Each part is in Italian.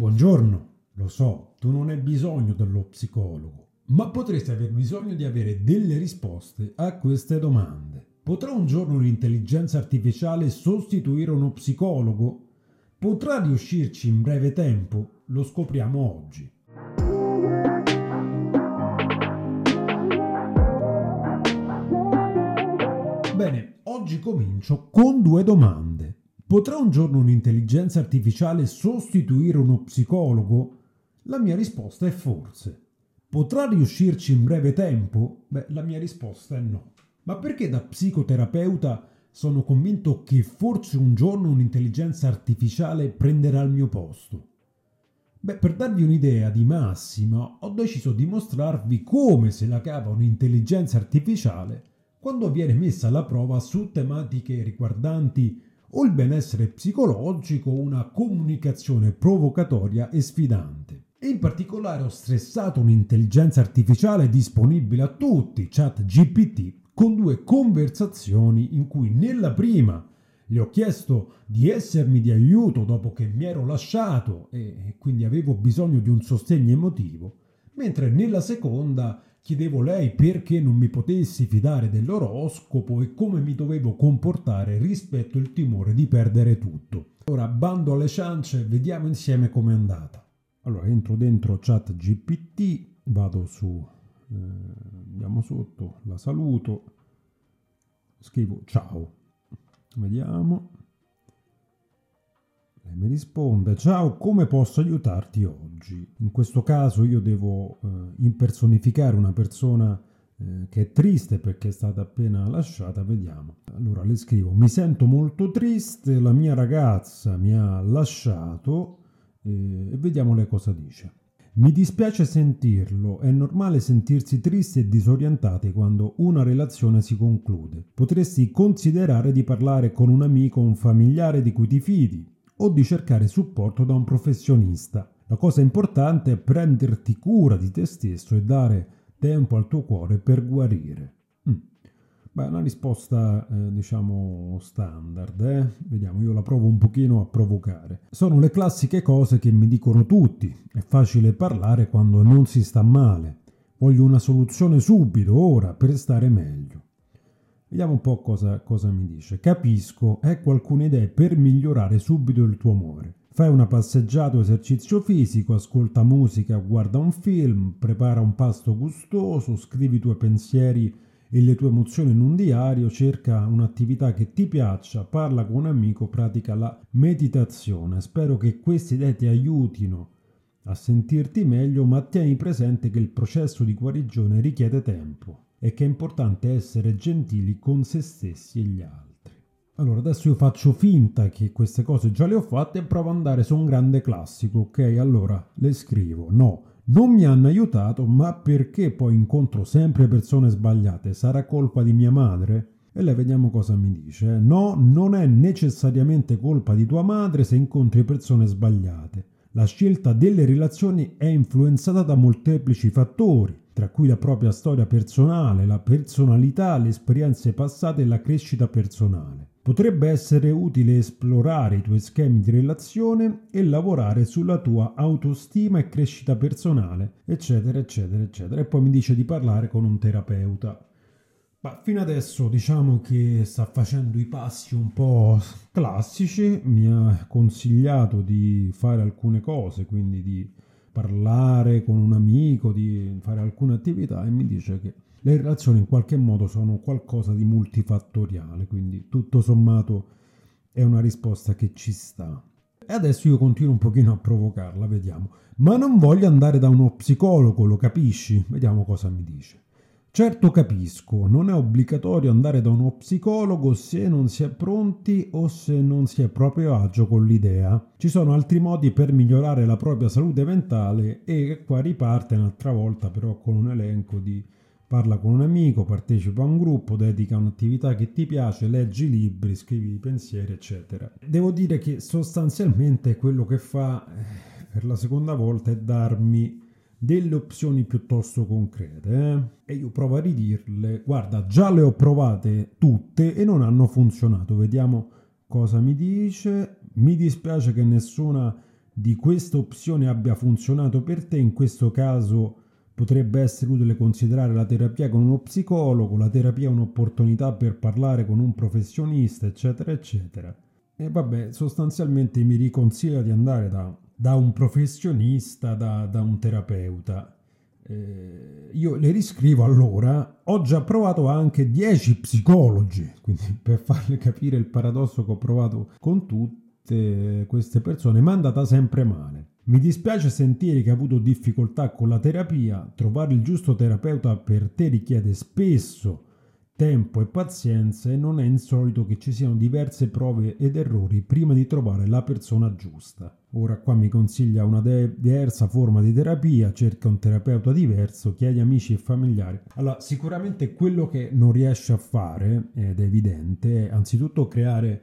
Buongiorno, lo so, tu non hai bisogno dello psicologo, ma potresti aver bisogno di avere delle risposte a queste domande. Potrà un giorno un'intelligenza artificiale sostituire uno psicologo? Potrà riuscirci in breve tempo? Lo scopriamo oggi. Bene, oggi comincio con due domande. Potrà un giorno un'intelligenza artificiale sostituire uno psicologo? La mia risposta è forse. Potrà riuscirci in breve tempo? Beh, la mia risposta è no. Ma perché da psicoterapeuta sono convinto che forse un giorno un'intelligenza artificiale prenderà il mio posto? Beh, per darvi un'idea di massima, ho deciso di mostrarvi come se la cava un'intelligenza artificiale quando viene messa alla prova su tematiche riguardanti o il benessere psicologico una comunicazione provocatoria e sfidante. In particolare ho stressato un'intelligenza artificiale disponibile a tutti, chat GPT, con due conversazioni in cui nella prima gli ho chiesto di essermi di aiuto dopo che mi ero lasciato e quindi avevo bisogno di un sostegno emotivo, mentre nella seconda chiedevo lei perché non mi potessi fidare dell'oroscopo e come mi dovevo comportare rispetto al timore di perdere tutto. Ora bando alle ciance, vediamo insieme com'è andata. Allora entro dentro chat GPT, vado su, eh, andiamo sotto, la saluto, scrivo ciao, vediamo. Risponde, ciao, come posso aiutarti oggi? In questo caso io devo eh, impersonificare una persona eh, che è triste perché è stata appena lasciata, vediamo. Allora le scrivo, mi sento molto triste, la mia ragazza mi ha lasciato eh, e vediamo lei cosa dice. Mi dispiace sentirlo, è normale sentirsi tristi e disorientati quando una relazione si conclude. Potresti considerare di parlare con un amico o un familiare di cui ti fidi o di cercare supporto da un professionista. La cosa importante è prenderti cura di te stesso e dare tempo al tuo cuore per guarire. Mm. Beh, una risposta eh, diciamo standard, eh? vediamo, io la provo un pochino a provocare. Sono le classiche cose che mi dicono tutti, è facile parlare quando non si sta male. Voglio una soluzione subito, ora, per stare meglio. Vediamo un po' cosa, cosa mi dice. Capisco, ecco alcune idee per migliorare subito il tuo umore. Fai una passeggiata o esercizio fisico, ascolta musica, guarda un film, prepara un pasto gustoso, scrivi i tuoi pensieri e le tue emozioni in un diario, cerca un'attività che ti piaccia, parla con un amico, pratica la meditazione. Spero che queste idee ti aiutino a sentirti meglio, ma tieni presente che il processo di guarigione richiede tempo e che è importante essere gentili con se stessi e gli altri. Allora, adesso io faccio finta che queste cose già le ho fatte e provo ad andare su un grande classico, ok? Allora, le scrivo, no, non mi hanno aiutato, ma perché poi incontro sempre persone sbagliate? Sarà colpa di mia madre? E lei vediamo cosa mi dice. No, non è necessariamente colpa di tua madre se incontri persone sbagliate. La scelta delle relazioni è influenzata da molteplici fattori, tra cui la propria storia personale, la personalità, le esperienze passate e la crescita personale. Potrebbe essere utile esplorare i tuoi schemi di relazione e lavorare sulla tua autostima e crescita personale, eccetera, eccetera, eccetera. E poi mi dice di parlare con un terapeuta. Ma fino adesso diciamo che sta facendo i passi un po' classici, mi ha consigliato di fare alcune cose, quindi di parlare con un amico, di fare alcune attività e mi dice che le relazioni in qualche modo sono qualcosa di multifattoriale, quindi tutto sommato è una risposta che ci sta. E adesso io continuo un pochino a provocarla, vediamo. Ma non voglio andare da uno psicologo, lo capisci? Vediamo cosa mi dice. Certo capisco, non è obbligatorio andare da uno psicologo se non si è pronti o se non si è proprio agio con l'idea. Ci sono altri modi per migliorare la propria salute mentale e qua riparte un'altra volta però con un elenco di parla con un amico, partecipa a un gruppo, dedica un'attività che ti piace, leggi libri, scrivi pensieri, eccetera. Devo dire che sostanzialmente quello che fa eh, per la seconda volta è darmi delle opzioni piuttosto concrete eh? e io provo a ridirle guarda già le ho provate tutte e non hanno funzionato vediamo cosa mi dice mi dispiace che nessuna di questa opzione abbia funzionato per te, in questo caso potrebbe essere utile considerare la terapia con uno psicologo, la terapia è un'opportunità per parlare con un professionista, eccetera, eccetera. E vabbè, sostanzialmente mi riconsiglia di andare da, da un professionista, da, da un terapeuta. Eh, io le riscrivo allora, ho già provato anche 10 psicologi, quindi per farle capire il paradosso che ho provato con tutte queste persone, mi è andata sempre male. Mi dispiace sentire che hai avuto difficoltà con la terapia, trovare il giusto terapeuta per te richiede spesso tempo e pazienza e non è insolito che ci siano diverse prove ed errori prima di trovare la persona giusta. Ora qua mi consiglia una de- diversa forma di terapia, cerca un terapeuta diverso, chiedi amici e familiari. Allora, sicuramente quello che non riesce a fare, ed è evidente, è anzitutto creare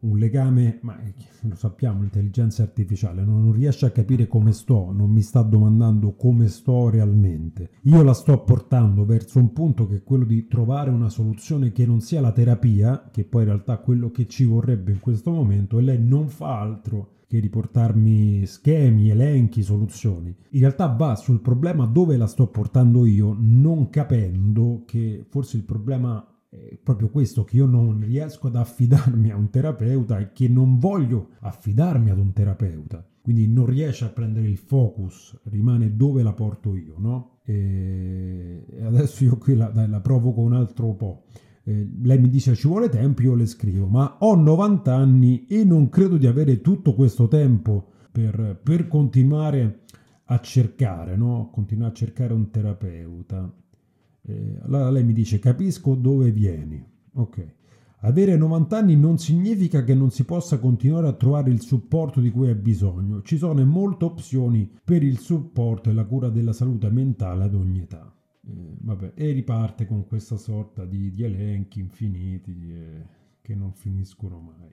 un legame, ma lo sappiamo, l'intelligenza artificiale non riesce a capire come sto, non mi sta domandando come sto realmente. Io la sto portando verso un punto che è quello di trovare una soluzione che non sia la terapia, che poi in realtà è quello che ci vorrebbe in questo momento, e lei non fa altro che riportarmi schemi, elenchi, soluzioni. In realtà va sul problema dove la sto portando io, non capendo che forse il problema proprio questo che io non riesco ad affidarmi a un terapeuta e che non voglio affidarmi ad un terapeuta. Quindi non riesce a prendere il focus, rimane dove la porto io, no? E adesso io qui la, la provoco un altro po'. Eh, lei mi dice ci vuole tempo, io le scrivo, ma ho 90 anni e non credo di avere tutto questo tempo per, per continuare a cercare, no? Continuare a cercare un terapeuta. Eh, allora lei mi dice capisco dove vieni. Ok. Avere 90 anni non significa che non si possa continuare a trovare il supporto di cui hai bisogno. Ci sono molte opzioni per il supporto e la cura della salute mentale ad ogni età. Eh, vabbè, e riparte con questa sorta di, di elenchi infiniti eh, che non finiscono mai.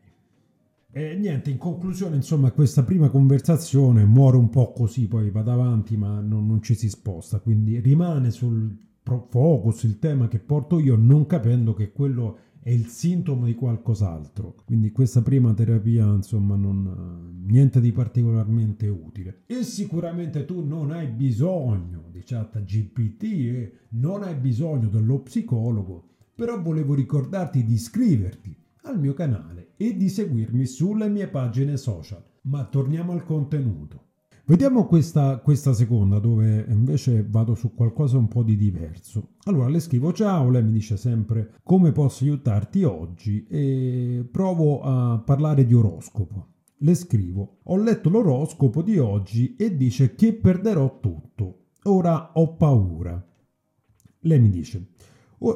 E niente, in conclusione, insomma, questa prima conversazione muore un po' così, poi vado avanti, ma non, non ci si sposta, quindi rimane sul focus, il tema che porto io, non capendo che quello è il sintomo di qualcos'altro. Quindi questa prima terapia, insomma, non niente di particolarmente utile. E sicuramente tu non hai bisogno di chat GPT e non hai bisogno dello psicologo, però volevo ricordarti di iscriverti al mio canale e di seguirmi sulle mie pagine social. Ma torniamo al contenuto. Vediamo questa, questa, seconda dove invece vado su qualcosa un po' di diverso. Allora le scrivo ciao, lei mi dice sempre come posso aiutarti oggi e provo a parlare di oroscopo. Le scrivo ho letto l'oroscopo di oggi e dice che perderò tutto. Ora ho paura. Lei mi dice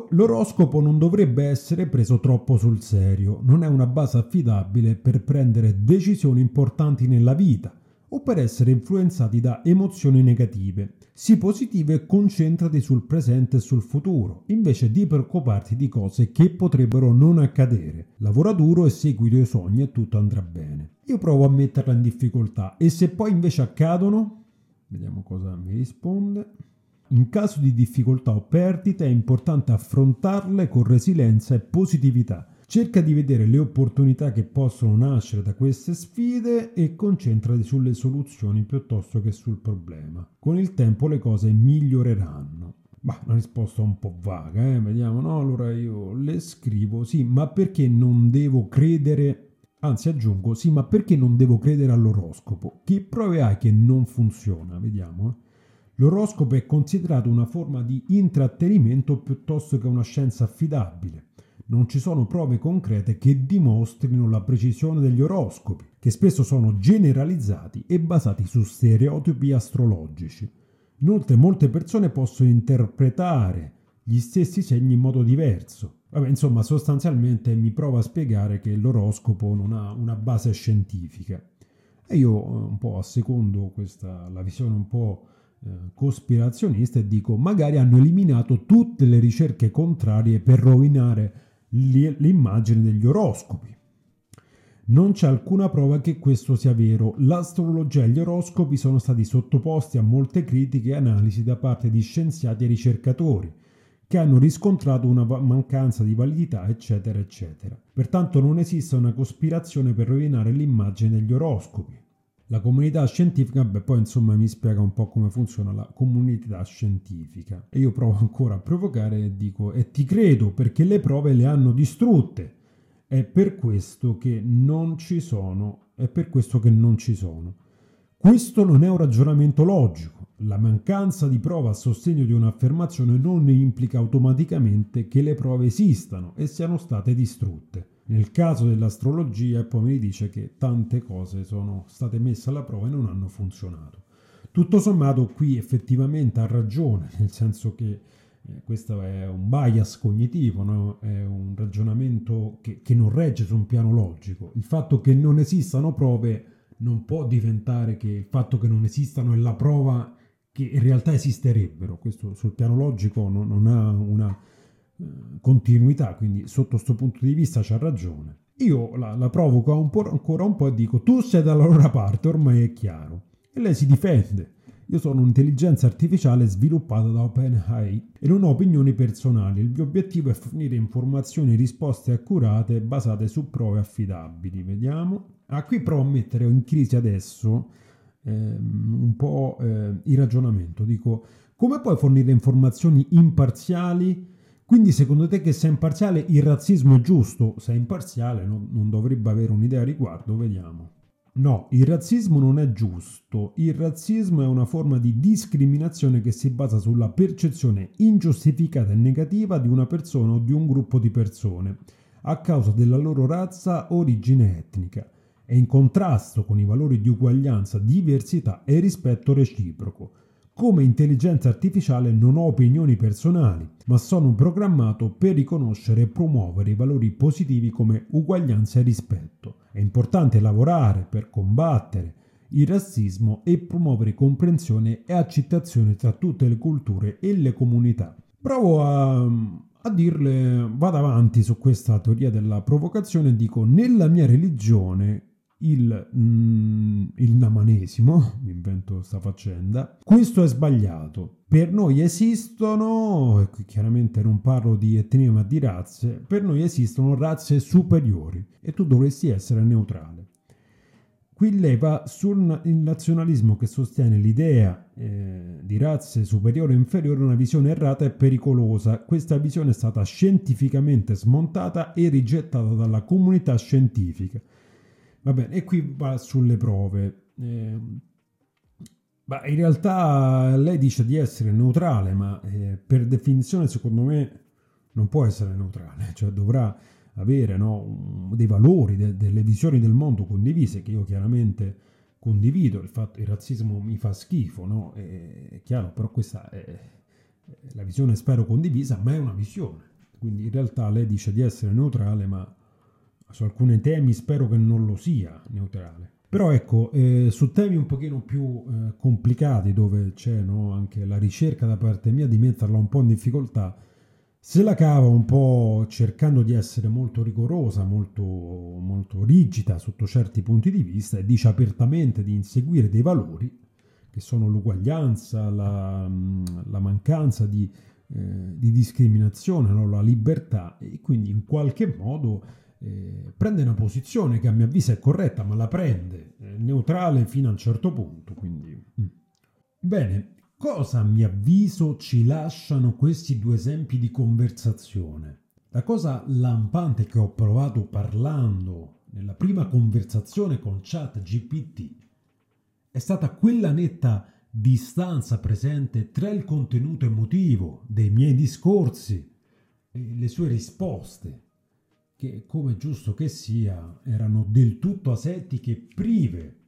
L'oroscopo non dovrebbe essere preso troppo sul serio, non è una base affidabile per prendere decisioni importanti nella vita o per essere influenzati da emozioni negative. Sii positivo e concentrati sul presente e sul futuro, invece di preoccuparti di cose che potrebbero non accadere. Lavora duro e segui i tuoi sogni e tutto andrà bene. Io provo a metterla in difficoltà e se poi invece accadono? Vediamo cosa mi risponde. In caso di difficoltà o perdite è importante affrontarle con resilienza e positività Cerca di vedere le opportunità che possono nascere da queste sfide e concentrati sulle soluzioni piuttosto che sul problema. Con il tempo le cose miglioreranno. Ma una risposta un po' vaga, eh? Vediamo, no? Allora io le scrivo, sì, ma perché non devo credere Anzi, aggiungo, sì, ma perché non devo credere all'oroscopo? Che prove hai che non funziona? Vediamo. Eh? L'oroscopo è considerato una forma di intrattenimento piuttosto che una scienza affidabile non ci sono prove concrete che dimostrino la precisione degli oroscopi, che spesso sono generalizzati e basati su stereotipi astrologici. Inoltre molte persone possono interpretare gli stessi segni in modo diverso. Vabbè, insomma, sostanzialmente mi prova a spiegare che l'oroscopo non ha una base scientifica. E io eh, un po' assecondo questa, la visione un po' eh, cospirazionista e dico magari hanno eliminato tutte le ricerche contrarie per rovinare l'immagine degli oroscopi. Non c'è alcuna prova che questo sia vero. L'astrologia e gli oroscopi sono stati sottoposti a molte critiche e analisi da parte di scienziati e ricercatori, che hanno riscontrato una mancanza di validità, eccetera, eccetera. Pertanto non esiste una cospirazione per rovinare l'immagine degli oroscopi. La comunità scientifica, beh, poi insomma mi spiega un po' come funziona la comunità scientifica. E io provo ancora a provocare e dico, e ti credo perché le prove le hanno distrutte. È per questo che non ci sono, è per questo che non ci sono. Questo non è un ragionamento logico. La mancanza di prova a sostegno di un'affermazione non implica automaticamente che le prove esistano e siano state distrutte. Nel caso dell'astrologia, poi mi dice che tante cose sono state messe alla prova e non hanno funzionato. Tutto sommato qui effettivamente ha ragione, nel senso che eh, questo è un bias cognitivo, no? è un ragionamento che, che non regge su un piano logico. Il fatto che non esistano prove non può diventare che il fatto che non esistano è la prova che in realtà esisterebbero. Questo sul piano logico non, non ha una continuità, quindi sotto questo punto di vista c'ha ragione. Io la, la provoco un ancora un po' e dico tu sei dalla loro parte, ormai è chiaro. E lei si difende. Io sono un'intelligenza artificiale sviluppata da OpenAI e non ho opinioni personali. Il mio obiettivo è fornire informazioni e risposte accurate basate su prove affidabili. Vediamo. Ah, qui provo a mettere in crisi adesso ehm, un po' eh, il ragionamento. Dico, come puoi fornire informazioni imparziali quindi secondo te che sei imparziale il razzismo è giusto? Se imparziale non, non dovrebbe avere un'idea a riguardo, vediamo. No, il razzismo non è giusto. Il razzismo è una forma di discriminazione che si basa sulla percezione ingiustificata e negativa di una persona o di un gruppo di persone a causa della loro razza origine etnica. È in contrasto con i valori di uguaglianza, diversità e rispetto reciproco come intelligenza artificiale non ho opinioni personali, ma sono programmato per riconoscere e promuovere i valori positivi come uguaglianza e rispetto. È importante lavorare per combattere il razzismo e promuovere comprensione e accettazione tra tutte le culture e le comunità. Provo a, a dirle, vado avanti su questa teoria della provocazione e dico, nella mia religione il, mm, il namanesimo, mi invento questa faccenda, questo è sbagliato. Per noi esistono, e qui chiaramente non parlo di etnia ma di razze, per noi esistono razze superiori e tu dovresti essere neutrale. Qui lei va sul nazionalismo che sostiene l'idea eh, di razze superiori o inferiori, una visione errata e pericolosa. Questa visione è stata scientificamente smontata e rigettata dalla comunità scientifica Va bene, e qui va sulle prove. Eh, ma in realtà lei dice di essere neutrale, ma eh, per definizione secondo me non può essere neutrale, cioè dovrà avere no, dei valori, de, delle visioni del mondo condivise, che io chiaramente condivido, il fatto il razzismo mi fa schifo, no? è, è chiaro, però questa è la visione spero condivisa, ma è una visione. Quindi in realtà lei dice di essere neutrale, ma su alcuni temi spero che non lo sia neutrale. Però ecco, eh, su temi un pochino più eh, complicati, dove c'è no, anche la ricerca da parte mia di metterla un po' in difficoltà, se la cava un po' cercando di essere molto rigorosa, molto, molto rigida sotto certi punti di vista e dice apertamente di inseguire dei valori che sono l'uguaglianza, la, la mancanza di, eh, di discriminazione, no? la libertà e quindi in qualche modo eh, prende una posizione che a mio avviso è corretta, ma la prende eh, neutrale fino a un certo punto. Quindi. Mm. Bene, cosa a mio avviso ci lasciano questi due esempi di conversazione? La cosa lampante che ho provato parlando nella prima conversazione con chat GPT è stata quella netta distanza presente tra il contenuto emotivo dei miei discorsi e le sue risposte che, come giusto che sia, erano del tutto asettiche e prive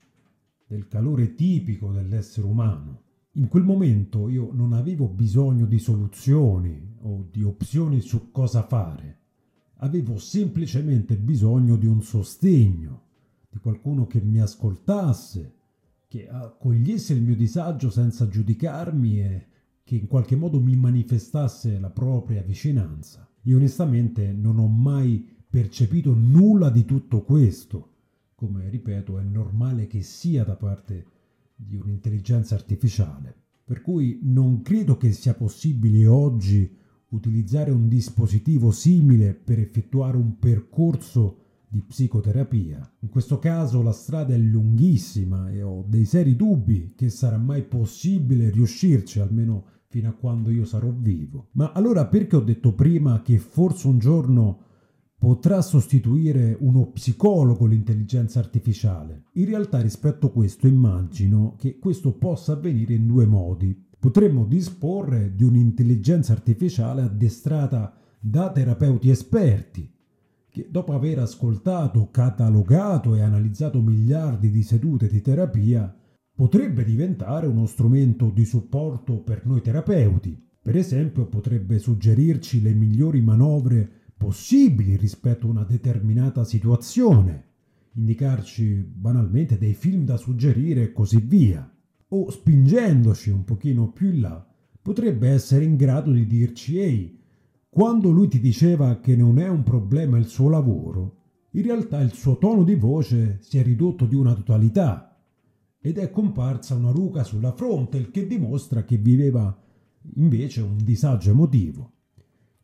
del calore tipico dell'essere umano. In quel momento io non avevo bisogno di soluzioni o di opzioni su cosa fare, avevo semplicemente bisogno di un sostegno, di qualcuno che mi ascoltasse, che accogliesse il mio disagio senza giudicarmi e che in qualche modo mi manifestasse la propria vicinanza. Io onestamente non ho mai percepito nulla di tutto questo, come ripeto è normale che sia da parte di un'intelligenza artificiale. Per cui non credo che sia possibile oggi utilizzare un dispositivo simile per effettuare un percorso di psicoterapia. In questo caso la strada è lunghissima e ho dei seri dubbi che sarà mai possibile riuscirci, almeno fino a quando io sarò vivo. Ma allora perché ho detto prima che forse un giorno potrà sostituire uno psicologo l'intelligenza artificiale? In realtà rispetto a questo immagino che questo possa avvenire in due modi. Potremmo disporre di un'intelligenza artificiale addestrata da terapeuti esperti, che dopo aver ascoltato, catalogato e analizzato miliardi di sedute di terapia, potrebbe diventare uno strumento di supporto per noi terapeuti. Per esempio potrebbe suggerirci le migliori manovre possibili rispetto a una determinata situazione, indicarci banalmente dei film da suggerire e così via. O spingendoci un pochino più in là, potrebbe essere in grado di dirci ehi, quando lui ti diceva che non è un problema il suo lavoro, in realtà il suo tono di voce si è ridotto di una totalità ed è comparsa una ruga sulla fronte, il che dimostra che viveva invece un disagio emotivo.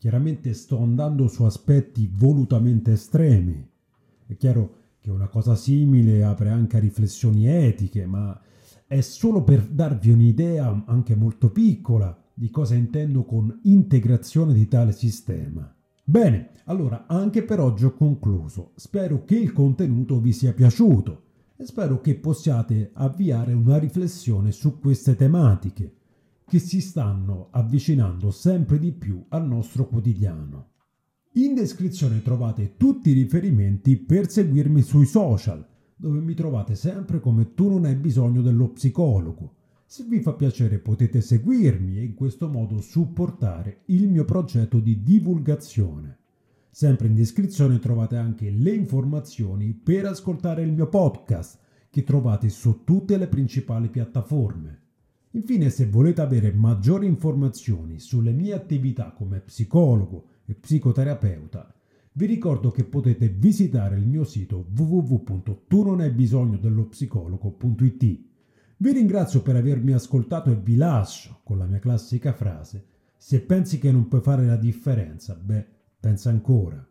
Chiaramente sto andando su aspetti volutamente estremi. È chiaro che una cosa simile apre anche a riflessioni etiche, ma è solo per darvi un'idea anche molto piccola di cosa intendo con integrazione di tale sistema. Bene, allora anche per oggi ho concluso. Spero che il contenuto vi sia piaciuto e spero che possiate avviare una riflessione su queste tematiche che si stanno avvicinando sempre di più al nostro quotidiano. In descrizione trovate tutti i riferimenti per seguirmi sui social, dove mi trovate sempre come tu non hai bisogno dello psicologo. Se vi fa piacere potete seguirmi e in questo modo supportare il mio progetto di divulgazione. Sempre in descrizione trovate anche le informazioni per ascoltare il mio podcast che trovate su tutte le principali piattaforme. Infine, se volete avere maggiori informazioni sulle mie attività come psicologo e psicoterapeuta, vi ricordo che potete visitare il mio sito www.tunonaibisognodello.psicologo.it. Vi ringrazio per avermi ascoltato e vi lascio con la mia classica frase: se pensi che non puoi fare la differenza, beh, Pensa ancora.